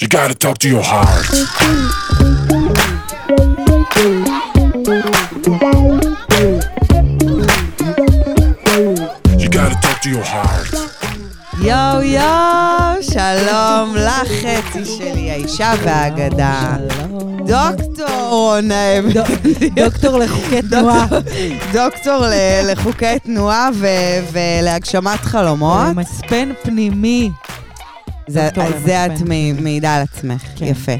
You gotta talk to your heart. You gotta talk to your heart. יואו יואו, שלום לחצי שלי, האישה והאגדה. דוקטור רונאי. דוקטור לחוקי תנועה. דוקטור לחוקי תנועה ולהגשמת חלומות. מצפן פנימי. זה זה את מעידה על עצמך, כן. יפה.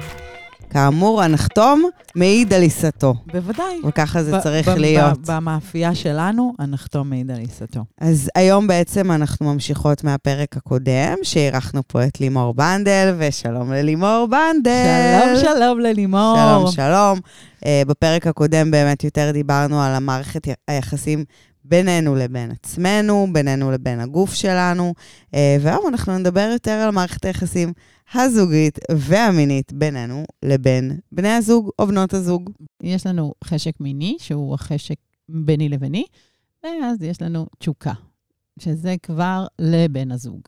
כאמור, הנחתום מעיד על עיסתו, בוודאי. וככה זה ב- צריך ב- להיות. ב- במאפייה שלנו, הנחתום מעיד על עיסתו. אז היום בעצם אנחנו ממשיכות מהפרק הקודם, שאירחנו פה את לימור בנדל, ושלום ללימור בנדל. שלום, שלום ללימור. שלום, שלום. אה, בפרק הקודם באמת יותר דיברנו על המערכת היחסים בינינו לבין עצמנו, בינינו לבין הגוף שלנו, uh, והיום אנחנו נדבר יותר על מערכת היחסים הזוגית והמינית בינינו לבין בני הזוג או בנות הזוג. יש לנו חשק מיני, שהוא החשק ביני לביני, ואז יש לנו תשוקה, שזה כבר לבן הזוג.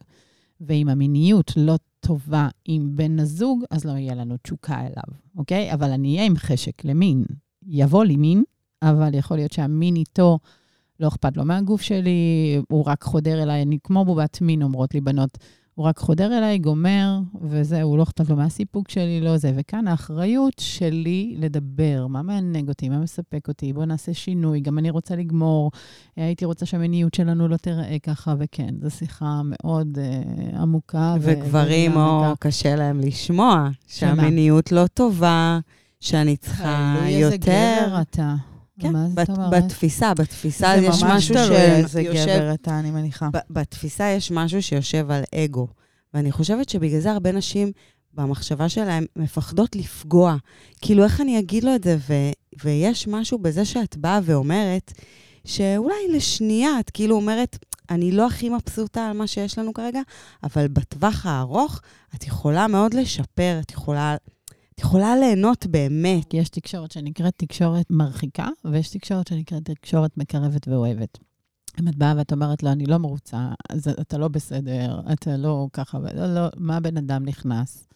ואם המיניות לא טובה עם בן הזוג, אז לא יהיה לנו תשוקה אליו, אוקיי? אבל אני אהיה עם חשק למין. יבוא לי מין, אבל יכול להיות שהמין איתו, לא אכפת לו מהגוף שלי, הוא רק חודר אליי, אני כמו בובת מין, אומרות לי בנות, הוא רק חודר אליי, גומר, וזהו, לא אכפת לו מהסיפוק שלי, לא זה. וכאן האחריות שלי לדבר, מה מענג אותי, מה מספק אותי, בואו נעשה שינוי, גם אני רוצה לגמור, הייתי רוצה שהמיניות שלנו לא תיראה ככה, וכן, זו שיחה מאוד אה, עמוקה. וגברים. או קשה להם לשמוע שהמיניות לא טובה, שאני צריכה תלוי איזה יותר. גבר אתה. כן, מה זאת אומרת? בתפיסה, בתפיסה זה יש ממש משהו תלוי איזה. גבר אתה, אני מניחה. בתפיסה יש משהו שיושב על אגו. ואני חושבת שבגלל זה הרבה נשים במחשבה שלהן מפחדות לפגוע. כאילו, איך אני אגיד לו את זה? ו- ויש משהו בזה שאת באה ואומרת, שאולי לשנייה את כאילו אומרת, אני לא הכי מבסוטה על מה שיש לנו כרגע, אבל בטווח הארוך את יכולה מאוד לשפר, את יכולה, את יכולה ליהנות באמת. כי יש תקשורת שנקראת תקשורת מרחיקה, ויש תקשורת שנקראת תקשורת מקרבת ואוהבת. אם את באה ואת אומרת לו, אני לא מרוצה, אז אתה לא בסדר, אתה לא ככה, לא, לא, מה הבן אדם נכנס?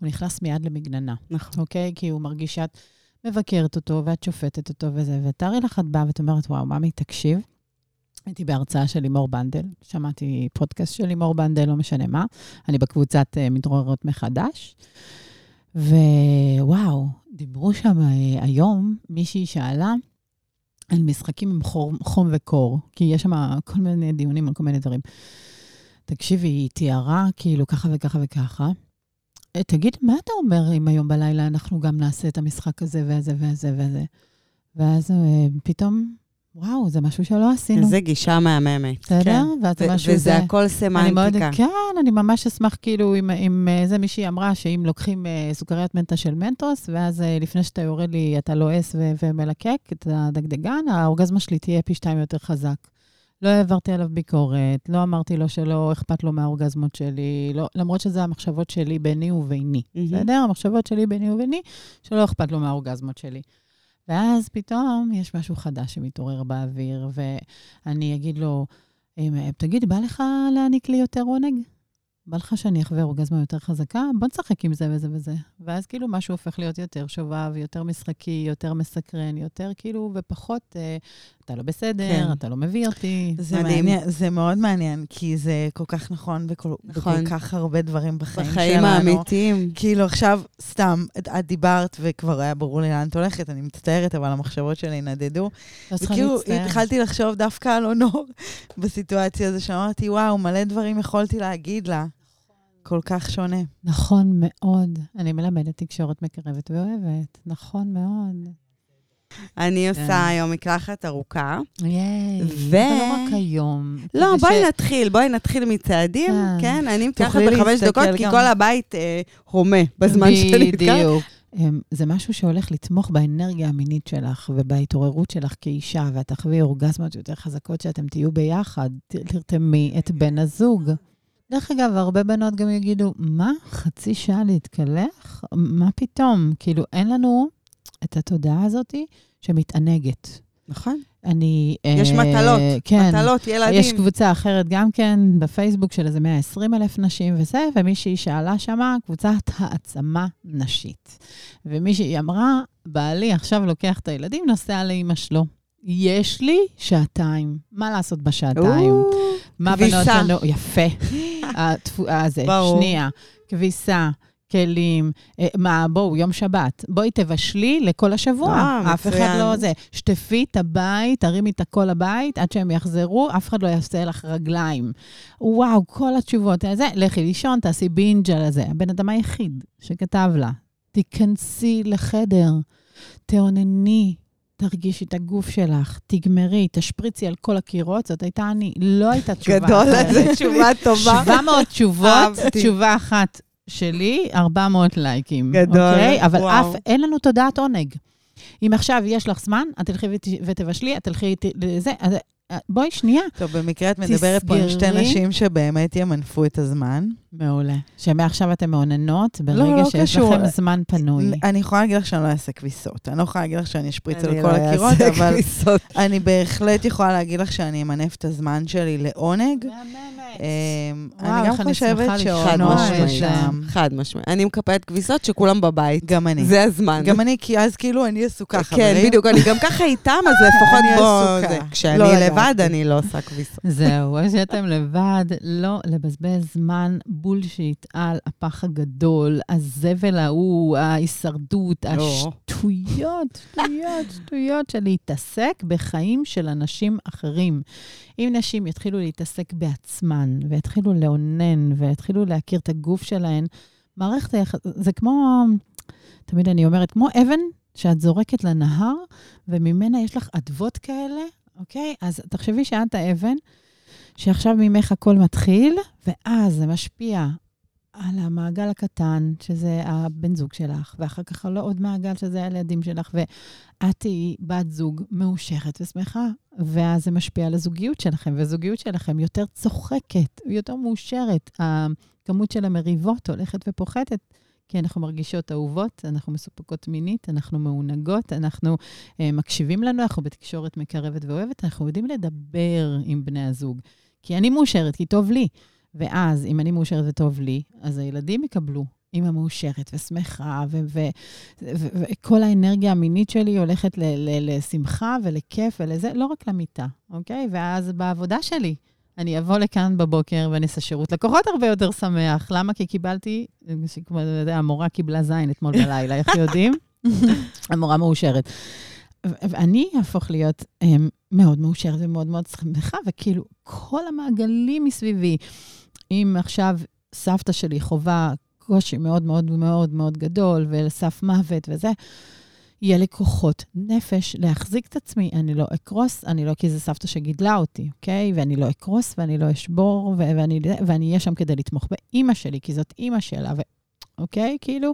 הוא נכנס מיד למגננה, נכון. אוקיי? כי הוא מרגיש שאת מבקרת אותו ואת שופטת אותו וזה, ותארי לך, את באה ואת אומרת, וואו, ממי, תקשיב. הייתי בהרצאה של לימור בנדל, שמעתי פודקאסט של לימור בנדל, לא משנה מה. אני בקבוצת אה, מתעוררות מחדש. ווואו, דיברו שם אה, היום, מישהי שאלה על משחקים עם חום, חום וקור, כי יש שם כל מיני דיונים על כל מיני דברים. תקשיבי, היא תיארה כאילו ככה וככה וככה. אה, תגיד, מה אתה אומר אם היום בלילה אנחנו גם נעשה את המשחק הזה והזה והזה והזה? ואז אה, פתאום, וואו, זה משהו שלא עשינו. איזה גישה מהממת. בסדר? כן. זה ו- משהו וזה זה- הכל אני מאוד, סמנטיקה. כן, אני ממש אשמח, כאילו, אם, אם אה, זה מישהי אמרה, שאם לוקחים אה, סוכריית מנטה של מנטוס, ואז אה, לפני שאתה יורד לי, אתה לועס ו- ומלקק את הדגדגן, האורגזמה שלי תהיה פי שתיים יותר חזק. לא העברתי עליו ביקורת, לא אמרתי לו שלא אכפת לו מהאורגזמות שלי, לא, למרות שזה המחשבות שלי ביני וביני. מהמם. בסדר? המחשבות שלי ביני וביני, שלא אכפת לו מהאורגזמות שלי. ואז פתאום יש משהו חדש שמתעורר באוויר, ואני אגיד לו, "אמ, תגיד, בא לך להעניק לי יותר עונג? בא לך שאני אחווה אורגזמה יותר חזקה? בוא נשחק עם זה וזה וזה. ואז כאילו משהו הופך להיות יותר שובב, יותר משחקי, יותר מסקרן, יותר כאילו, ופחות, אה, אתה לא בסדר, כן. אתה לא מביא אותי. זה מדהים. מעניין, זה מאוד מעניין, כי זה כל כך נכון בכל, נכון. בכל כך הרבה דברים בחיים, בחיים שלנו. האמיתיים. כאילו עכשיו, סתם, את, את דיברת וכבר היה ברור לי לאן את הולכת, אני מצטערת, אבל המחשבות שלי נדדו. לא צריכה וכאילו, להצטער. התחלתי לחשוב דווקא על אונור בסיטואציה הזו, שאמרתי, וואו, מלא דברים יכולתי להגיד לה. כל כך שונה. נכון מאוד. אני מלמדת תקשורת מקרבת ואוהבת. נכון מאוד. אני כן. עושה היום מקלחת ארוכה. ייי. ו- אבל לא רק היום. לא, בואי נתחיל, בואי נתחיל מצעדים, כן. כן? אני מקלחת בחמש דקות, כי גם. כל הבית אה, הומה בזמן שאני מתקלחת. בדיוק. אמ, זה משהו שהולך לתמוך באנרגיה המינית שלך ובהתעוררות שלך כאישה, ואת תחווי אורגזמות יותר חזקות שאתם תהיו ביחד. תרתמי את בן הזוג. דרך אגב, הרבה בנות גם יגידו, מה, חצי שעה להתקלח? מה פתאום? כאילו, אין לנו את התודעה הזאת שמתענגת. נכון. אני... יש אה, מטלות, כן. מטלות, ילדים. יש קבוצה אחרת גם כן בפייסבוק של איזה 120 אלף נשים וזה, ומישהי שאלה שמה, קבוצת העצמה נשית. ומישהי אמרה, בעלי עכשיו לוקח את הילדים, נוסע לאימא שלו. יש לי שעתיים. מה לעשות בשעתיים? מה. בנות לנו? יפה. הזה, ברור. שנייה. כביסה, כלים, אה, מה, בואו, יום שבת. בואי תבשלי לכל השבוע. אה, אף אחד מצוין. לא זה. שטפי את הבית, תרימי את הכל לבית, עד שהם יחזרו, אף אחד לא יעשה לך רגליים. וואו, כל התשובות. זה, לכי לישון, תעשי בינג' על זה. הבן אדם היחיד שכתב לה, תיכנסי לחדר, תאונני, תרגישי את הגוף שלך, תגמרי, תשפריצי על כל הקירות, זאת הייתה אני. לא הייתה תשובה גדול. איזה תשובה טובה. 700 תשובות. תשובה אחת שלי, 400 לייקים. גדול, אוקיי? אבל וואו. אף, אין לנו תודעת עונג. אם עכשיו יש לך זמן, את תלכי ות- ותבשלי, את תלכי לזה, אה, בואי שנייה. טוב, במקרה את מדברת פה עם שתי. נשים שבאמת ימנפו את הזמן. מעולה. שמעכשיו אתן מאוננות, ברגע לא שיש קשור. לכם זמן פנוי. אני יכולה להגיד לך שאני לא אעשה כביסות. אני לא יכולה להגיד לך שאני אשפריץ על אני כל לא הקירות, אבל כביסות. אני בהחלט יכולה להגיד לך שאני אמנף את הזמן שלי לעונג. אמ, וואו, אני גם חושבת. זה. שם. חד משמעית. אני מקפלת כביסות שכולם בבית. גם אני. זה הזמן. גם אני, כי אז כאילו אני עסוקה, חברים. כן, בדיוק. אני גם ככה איתם, אז לפחות אני בוא... עסוקה. זה. כשאני לא לבד, לגעתי. אני לא עושה כביסות. זהו, או שאתם לבד, לא לבזבז זמן בולשיט על הפח הגדול, הזבל ההוא, ההישרדות, לא. השטויות, שטויות, שטויות של להתעסק בחיים של אנשים אחרים. אם נשים יתחילו להתעסק בעצמן, ויתחילו לאונן, ויתחילו להכיר את הגוף שלהן, מערכת היחס... זה כמו, תמיד אני אומרת, כמו אבן שאת זורקת לנהר, וממנה יש לך אדוות כאלה, אוקיי? אז תחשבי שאת האבן, שעכשיו ממך הכל מתחיל, ואז זה משפיע על המעגל הקטן, שזה הבן זוג שלך, ואחר כך על עוד מעגל, שזה הילדים שלך, ואת תהיי בת זוג מאושרת ושמחה, ואז זה משפיע על הזוגיות שלכם, והזוגיות שלכם יותר צוחקת, יותר מאושרת. הכמות של המריבות הולכת ופוחתת. כי אנחנו מרגישות אהובות, אנחנו מסופקות מינית, אנחנו מעונגות, אנחנו אה, מקשיבים לנו, אנחנו בתקשורת מקרבת ואוהבת, אנחנו יודעים לדבר עם בני הזוג. כי אני מאושרת, כי טוב לי. ואז, אם אני מאושרת וטוב לי, אז הילדים יקבלו אימא מאושרת ושמחה, וכל האנרגיה המינית שלי הולכת לשמחה ולכיף ולזה, לא רק למיטה, אוקיי? ואז בעבודה שלי, אני אבוא לכאן בבוקר ואני אעשה שירות לקוחות הרבה יותר שמח. למה? כי קיבלתי, כמו, אתה יודע, המורה קיבלה זין אתמול בלילה, איך יודעים? המורה מאושרת. ואני אהפוך להיות um, מאוד מאושרת ומאוד מאוד שמחה, וכאילו, כל המעגלים מסביבי, אם עכשיו סבתא שלי חווה קושי מאוד מאוד מאוד מאוד גדול, ולסף מוות וזה, יהיה לי כוחות נפש להחזיק את עצמי. אני לא אקרוס, אני לא, כי זו סבתא שגידלה אותי, אוקיי? ואני לא אקרוס ואני לא אשבור, ו- ואני ואני אהיה שם כדי לתמוך באימא שלי, כי זאת אימא שלה, ו... אוקיי? כאילו,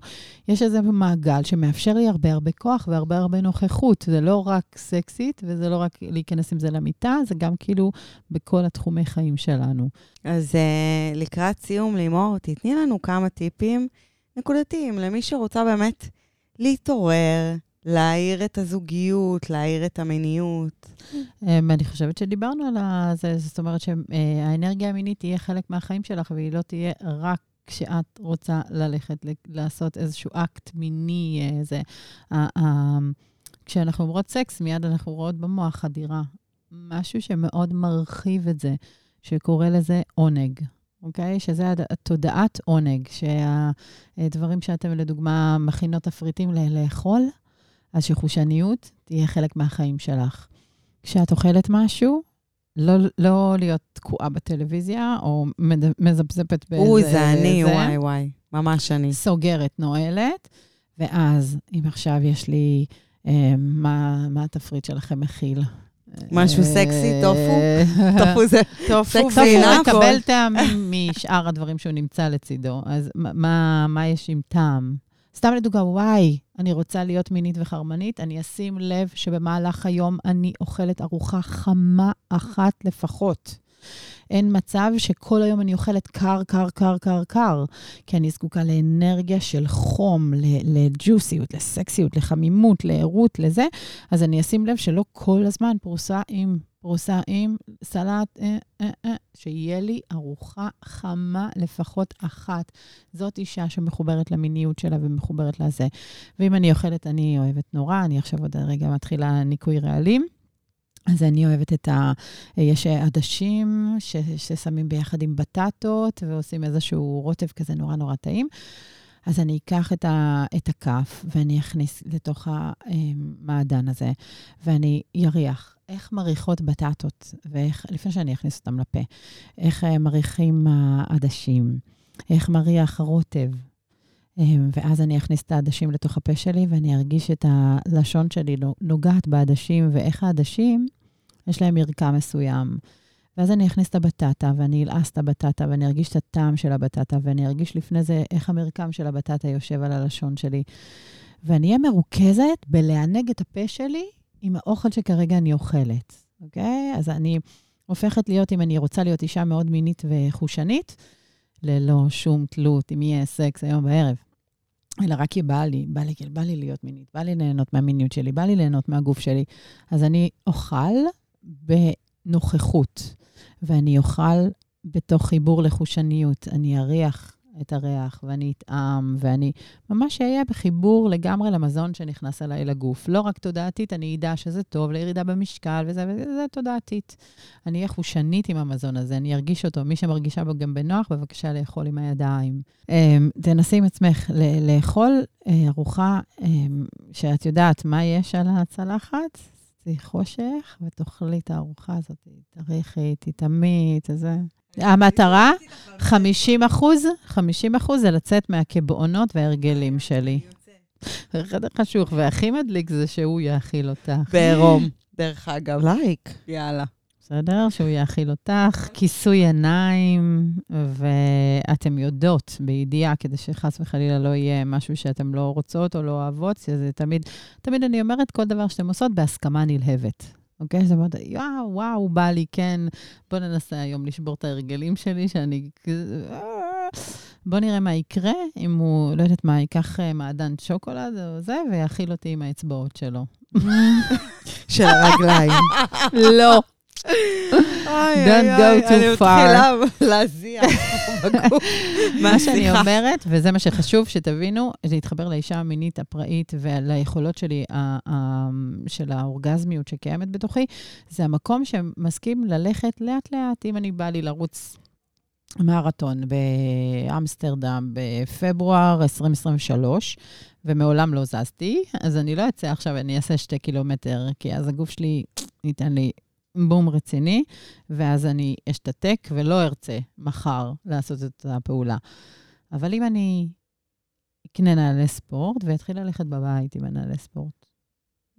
יש איזה מעגל שמאפשר לי הרבה הרבה כוח והרבה הרבה נוכחות. זה לא רק סקסית, וזה לא רק להיכנס עם זה למיטה, זה גם כאילו בכל התחומי חיים שלנו. אז uh, לקראת סיום, לימור, תתני לנו כמה טיפים נקודתיים למי שרוצה באמת להתעורר, להאיר את הזוגיות, להאיר את המיניות. אמ, אני חושבת שדיברנו על זה, זאת אומרת שהאנרגיה המינית תהיה חלק מהחיים שלך, והיא לא תהיה רק כשאת רוצה ללכת לעשות איזשהו אקט מיני, איזה... ה- ה- כשאנחנו אומרות סקס, מיד אנחנו רואות במוח חדירה. משהו שמאוד מרחיב את זה, שקורא לזה עונג, אוקיי? שזה הד- התודעת עונג, שהדברים שאתם לדוגמה מכינות תפריטים לאכול, אז שחושניות תהיה חלק מהחיים שלך. כשאת אוכלת משהו, לא, לא להיות תקועה בטלוויזיה, או מזפזפת באיזה... אוי, זה אני, זה. וואי וואי. ממש אני. סוגרת, נועלת, ואז, אם עכשיו יש לי, אה, מה, מה התפריט שלכם מכיל? משהו אה, סקסי, טופו? טופו זה טופו סקסי, טופו עינב. מקבל טעמים משאר הדברים שהוא נמצא לצידו, אז מה יש עם טעם? סתם לדוגמה, וואי, אני רוצה להיות מינית וחרמנית, אני אשים לב שבמהלך היום אני אוכלת ארוחה חמה אחת לפחות. אין מצב שכל היום אני אוכלת קר, קר, קר, קר, קר, כי אני זקוקה לאנרגיה של חום, לג'וסיות, לסקסיות, לחמימות, לערות, לזה, אז אני אשים לב שלא כל הזמן פרוסה עם פרוסה עם סלט, אה, אה, אה, שיהיה לי ארוחה חמה לפחות אחת. זאת אישה שמחוברת למיניות שלה ומחוברת לזה. ואם אני אוכלת, אני אוהבת נורא, אני עכשיו עוד רגע מתחילה ניקוי רעלים. אז אני אוהבת את ה... יש עדשים ש... ששמים ביחד עם בטטות ועושים איזשהו רוטב כזה נורא נורא טעים. אז אני אקח את, ה... את הכף ואני אכניס לתוך המעדן הזה, ואני אריח איך מריחות בטטות, ואיך, לפני שאני אכניס אותם לפה, איך אה, מריחים העדשים, איך מריח רוטב. אה, ואז אני אכניס את העדשים לתוך הפה שלי, ואני ארגיש את הלשון שלי נוגעת בעדשים, ואיך העדשים, יש להם מרקם מסוים. ואז אני אכניס את הבטטה, ואני אלעס את הבטטה, ואני ארגיש את הטעם של הבטטה, ואני ארגיש לפני זה איך המרקם של הבטטה יושב על הלשון שלי. ואני אהיה מרוכזת בלענג את הפה שלי עם האוכל שכרגע אני אוכלת, אוקיי? אז אני הופכת להיות, אם אני רוצה להיות אישה מאוד מינית וחושנית, ללא שום תלות אם יהיה סקס היום בערב. אלא רק כי בא לי, בא לי, בא לי להיות מינית, בא לי ליהנות מהמיניות שלי, בא לי ליהנות מהגוף שלי. אז אני אוכל בנוכחות, ואני אוכל בתוך חיבור לחושניות. אני אריח את הריח, ואני אטעם, ואני ממש אהיה בחיבור לגמרי למזון שנכנס אליי לגוף. לא רק תודעתית, אני אדע שזה טוב לירידה במשקל, וזה, וזה תודעתית. אני אהיה חושנית עם המזון הזה, אני ארגיש אותו. מי שמרגישה בו גם בנוח, בבקשה לאכול עם הידיים. אמ, תנסי עם עצמך לאכול אה, ארוחה אמ, שאת יודעת מה יש על הצלחת, זה חושך, ותאכלי את הארוחה הזאת. תריחי, תטעמי, את זה. המטרה, 50 אחוז, 50 אחוז זה לצאת מהקבעונות וההרגלים שלי. חדר חשוך, והכי מדליק זה שהוא יאכיל אותך. בעירום, דרך אגב. לייק. יאללה. בסדר? שהוא יאכיל אותך, כיסוי עיניים, ואתם יודעות בידיעה, כדי שחס וחלילה לא יהיה משהו שאתם לא רוצות או לא אוהבות, זה תמיד, תמיד אני אומרת, כל דבר שאתם עושות בהסכמה נלהבת. אוקיי? זאת אומרת, וואו, וואו, בא לי, כן, בוא ננסה היום לשבור את ההרגלים שלי, שאני... בוא נראה מה יקרה אם הוא, לא יודעת מה, ייקח אה, מעדן שוקולד או זה, ויאכיל אותי עם האצבעות שלו. של הרגליים. לא. Don't go too far. אני מתחילה להזיע. מה שאני אומרת, וזה מה שחשוב שתבינו, להתחבר לאישה המינית הפראית וליכולות שלי, של האורגזמיות שקיימת בתוכי, זה המקום שמסכים ללכת לאט-לאט. אם אני באה לי לרוץ מרתון באמסטרדם בפברואר 2023, ומעולם לא זזתי, אז אני לא אצא עכשיו ואני אעשה שתי קילומטר, כי אז הגוף שלי ייתן לי בום רציני, ואז אני אשתתק ולא ארצה מחר לעשות את הפעולה. אבל אם אני אקנה נעלי ספורט ואתחיל ללכת בבית עם הנעלי ספורט,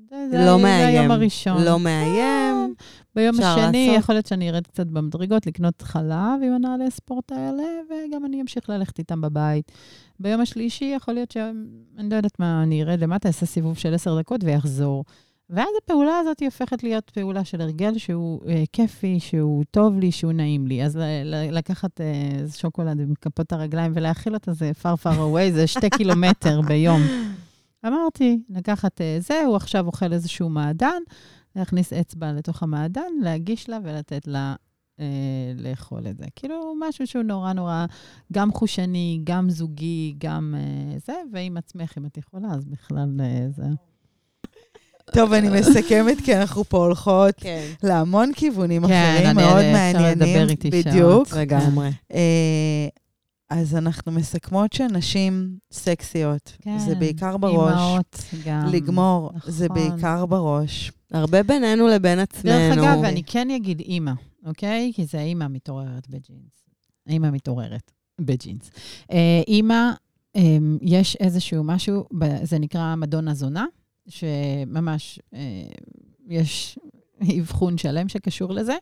זה, לא מאיים. זה היום הראשון. לא מאיים. כן. ביום השני, לעשות. יכול להיות שאני ארד קצת במדרגות, לקנות חלב עם הנעלי ספורט האלה, וגם אני אמשיך ללכת איתם בבית. ביום השלישי, יכול להיות שאני לא יודעת מה, אני ארד למטה, אעשה סיבוב של עשר דקות ואחזור. ואז הפעולה הזאת היא הופכת להיות פעולה של הרגל שהוא אה, כיפי, שהוא טוב לי, שהוא נעים לי. אז לקחת אה, שוקולד עם כפות הרגליים ולהאכיל אותה זה far far away, זה שתי קילומטר ביום. אמרתי, לקחת אה, זה, הוא עכשיו אוכל איזשהו מעדן, להכניס אצבע לתוך המעדן, להגיש לה ולתת לה אה, לאכול את זה. כאילו, משהו שהוא נורא נורא גם חושני, גם זוגי, גם אה, זה, ועם עצמך, אם את יכולה, אז בכלל אה, זה. טוב, אני מסכמת, כי אנחנו פה הולכות כן. להמון כיוונים כן, אחרים, מאוד מעניינים. כן, אני אפשר לדבר איתי בדיוק. שעות. לגמרי. אה, אז אנחנו מסכמות שנשים סקסיות, כן, זה בעיקר בראש. אימהות גם. לגמור, נכון. זה בעיקר בראש. הרבה בינינו לבין עצמנו. דרך אגב, ואני כן אגיד אימא, אוקיי? כי זה אימא מתעוררת בג'ינס. אימא מתעוררת בג'ינס. אה, אימא, אה, יש איזשהו משהו, זה נקרא מדונה זונה. שממש אה, יש אבחון שלם שקשור לזה,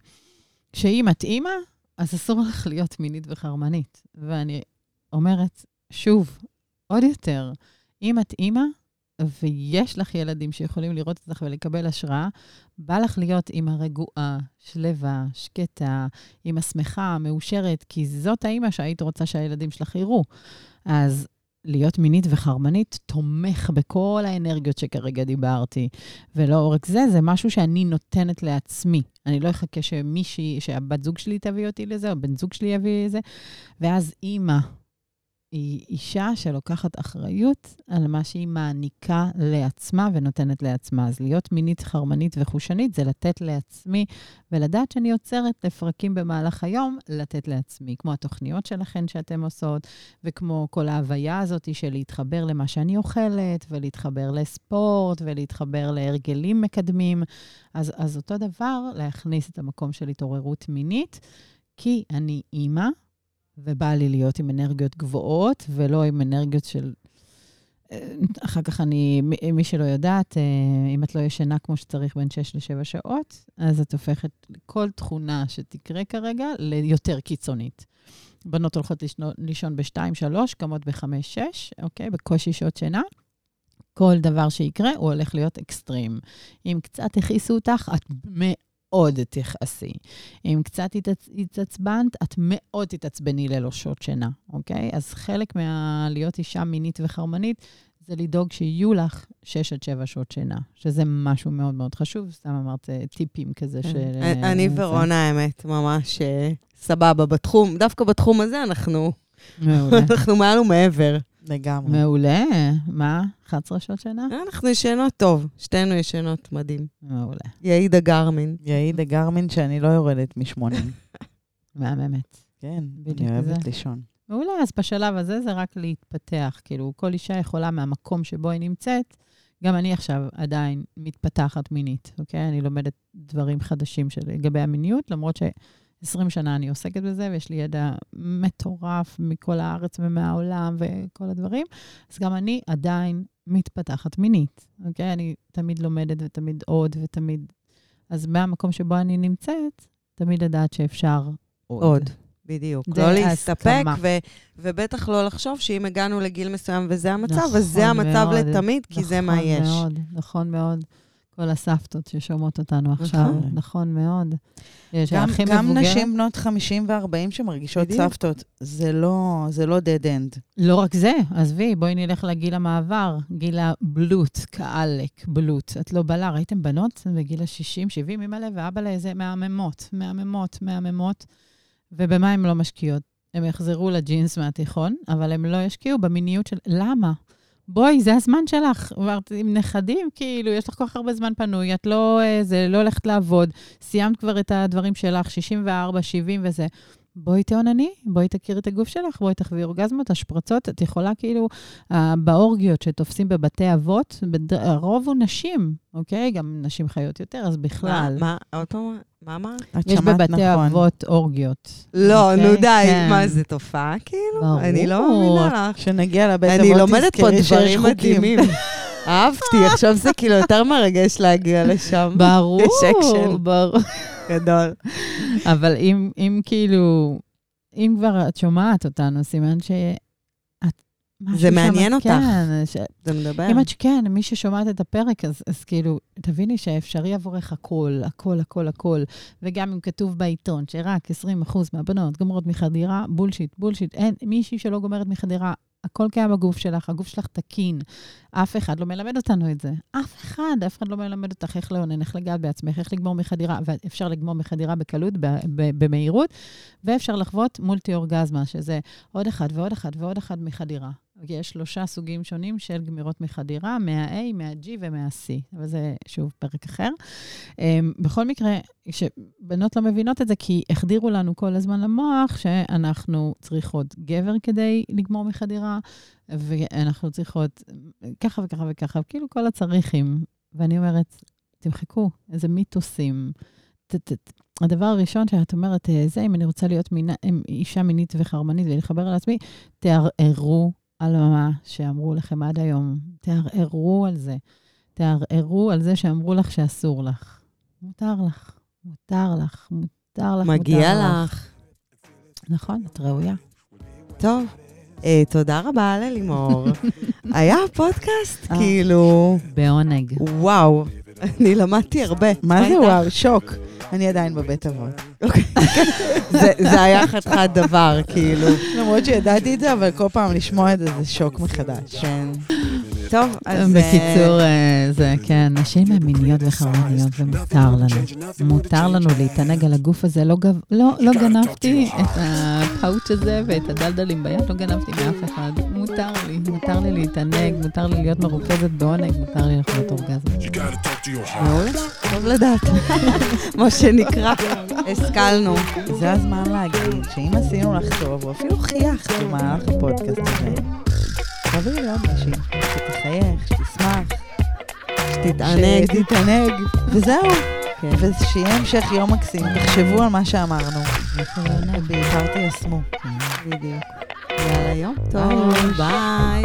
שאם את אימא, אז אסור לך להיות מינית וחרמנית. ואני אומרת, שוב, עוד יותר, אם את אימא, ויש לך ילדים שיכולים לראות אותך ולקבל השראה, בא לך להיות אימא רגועה, שלווה, שקטה, אימא שמחה, מאושרת, כי זאת האימא שהיית רוצה שהילדים שלך יראו. אז להיות מינית וחרמנית תומך בכל האנרגיות שכרגע דיברתי. ולא רק זה, זה משהו שאני נותנת לעצמי. אני לא אחכה שמישהי, שהבת זוג שלי תביא אותי לזה, או בן זוג שלי יביא לזה. ואז אימא היא אישה שלוקחת אחריות על מה שהיא מעניקה לעצמה ונותנת לעצמה. אז להיות מינית, חרמנית וחושנית זה לתת לעצמי, ולדעת שאני עוצרת לפרקים במהלך היום, לתת לעצמי. כמו התוכניות שלכן שאתן עושות, וכמו כל ההוויה הזאת של להתחבר למה שאני אוכלת, ולהתחבר לספורט, ולהתחבר להרגלים מקדמים. אז, אז אותו דבר, להכניס את המקום של התעוררות מינית, כי אני אימא, ובא לי להיות עם אנרגיות גבוהות, ולא עם אנרגיות של... אה, אחר כך אני, מי שלא יודעת, אה, אם את לא ישנה כמו שצריך בין 6 ל-7 שעות, אז את הופכת כל תכונה שתקרה כרגע ליותר קיצונית. בנות הולכות לישון, לישון ב-2-3, קמות ב-5-6, אוקיי? בקושי שעות שינה. כל דבר שיקרה, הוא הולך להיות אקסטרים. אם קצת הכעיסו אותך, את מאוד תכעסי. אם קצת התעצבנת, את מאוד תתעצבני ללא שעות שינה, אוקיי? אז חלק מהלהיות אישה מינית וחרמנית, זה לדאוג שיהיו לך 6 עד 7 שעות שינה, שזה משהו מאוד מאוד חשוב. סתם אמרת אה, טיפים כזה כן. של... אני ורונה, האמת, ממש אה, סבבה בתחום. דווקא בתחום הזה אנחנו... אנחנו מעל ומעבר. לגמרי. מעולה. מה? 11 שעות שינה? אנחנו ישנות טוב, שתינו ישנות מדהים. מעולה. יעידה גרמין. יעידה גרמין שאני לא יורדת משמונים. מהממת. כן, אני אוהבת. לישון. מעולה, אז בשלב הזה זה רק להתפתח. כאילו, כל אישה יכולה מהמקום שבו היא נמצאת, גם אני עכשיו עדיין מתפתחת מינית, אוקיי? אני לומדת דברים חדשים של, לגבי המיניות, למרות ש... 20 שנה אני עוסקת בזה, ויש לי ידע מטורף מכל הארץ ומהעולם וכל הדברים, אז גם אני עדיין מתפתחת מינית, אוקיי? אני תמיד לומדת ותמיד עוד ותמיד... אז מהמקום שבו אני נמצאת, תמיד לדעת שאפשר עוד. עוד. בדיוק. לא להסתפק. ו- ובטח לא לחשוב שאם הגענו לגיל מסוים וזה המצב, נכון אז זה המצב מאוד. לתמיד, כי זה מה נכון יש. מאוד, נכון מאוד. כל הסבתות ששומעות אותנו עכשיו, נכון. נכון מאוד. גם, גם נשים בנות 50 ו-40 שמרגישות בדיוק. סבתות, זה לא, זה לא dead end. לא רק זה, עזבי, בואי נלך לגיל המעבר, גיל הבלוט, כעלק, בלוט. את לא בלה, ראיתם בנות בגיל ה-60, 70, אימא'לה ואבא'לה, איזה מהממות, מהממות, מהממות. ובמה הן לא משקיעות? הם יחזרו לג'ינס מהתיכון, אבל הם לא ישקיעו במיניות של... למה? בואי, זה הזמן שלך. אמרת, עם נכדים, כאילו, יש לך כל כך הרבה זמן פנוי, את לא, אה, זה, לא הולכת לעבוד, סיימת כבר את הדברים שלך, 64, 70 וזה. בואי תאונני, בואי תכירי את הגוף שלך, בואי תחווי אורגזמות, השפרצות, את יכולה כאילו, אה, באורגיות שתופסים בבתי אבות, בד... הרוב הוא נשים, אוקיי? גם נשים חיות יותר, אז בכלל. מה, מה, עוד פעם, מה אמרת? את יש בבתי נכון. אבות אורגיות. לא, אוקיי? נו די, כן. מה, זה תופעה כאילו? ברור. אני לא מאמינה לך. כשנגיע לבית אני אבות, לומדת פה תזכרי שיש דברים חוקים. מדהימים. אהבתי, עכשיו זה כאילו יותר מרגש להגיע לשם. ברור, יש אקשן ברור. גדול. אבל אם, אם כאילו, אם כבר את שומעת אותנו, סימן. משהו זה מעניין אותך. כן, ש... זה מדבר. אם את, כן, מי ששומעת את הפרק, אז, אז כאילו, תביני שאפשרי עבורך הכל, הכל, הכל, הכל. וגם אם כתוב בעיתון שרק 20% מהבנות גומרות מחדירה, בולשיט, בולשיט. אין, מישהי שלא גומרת מחדירה, הכל קיים בגוף שלך, הגוף שלך תקין. אף אחד לא מלמד אותנו את זה. אף אחד, אף אחד לא מלמד אותך איך לאונן, איך לגעת בעצמך, איך לגמור מחדירה. ואפשר לגמור מחדירה בקלות, במהירות, ואפשר לחוות מולטי אורגזמה, שזה עוד אחד ועוד אחד ועוד אחד מחדירה. יש שלושה סוגים שונים של גמירות מחדירה, מה-A, מה-G ומה-C. אבל זה, שוב, פרק אחר. Um, בכל מקרה, שבנות לא מבינות את זה, כי החדירו לנו כל הזמן למוח שאנחנו צריכות גבר כדי לגמור מחדירה, ואנחנו צריכות ככה וככה וככה, כאילו כל הצריכים. ואני אומרת, תמחקו, איזה מיתוסים. הדבר הראשון שאת אומרת, אה, זה, אם אני רוצה להיות מינה, אישה מינית וחרמנית ולהתחבר על עצמי, תערערו על מה שאמרו לכם עד היום. תערערו על זה. תערערו על זה שאמרו לך שאסור לך. מותר לך, מותר לך, מותר לך, מגיע מותר לך. נכון, את ראויה. טוב, אה, תודה רבה ללימור. היה פודקאסט, כאילו, בעונג. וואו, אני למדתי הרבה. מה זה? וואו? שוק. אני עדיין בבית אבות. זה- זה היה חתיכת דבר, כאילו. למרות שידעתי את זה, אבל כל פעם לשמוע את זה זה שוק מחדש. כן. טוב, אז... בקיצור, אה, זה כן, נשים הן מיניות וחרמניות, ומותר לנו. מותר לנו להתענג על הגוף הזה. לא לא לא גנבתי את הפאוץ' הזה ואת הדלדלים ביד, לא גנבתי מאף אחד. מותר לי, מותר לי להתענג, מותר לי להיות מרוכזת בעונג, מותר לי לחוות אורגזם. מעולה, טוב לדעת. מה שנקרא, השכלנו. זה הזמן להגיד שאם עשינו לך טוב, או אפילו חייכת במהלך הפודקאסט הזה, תביאי לעוד מישהי, שתחייך, שתשמח, תתענג. שתתענג, וזהו. כן. ושיהיה המשך יום מקסים, תחשבו על מה שאמרנו, נכון. ובעיקר תיישמו. בדיוק. יאללה, יום טוב, ביי.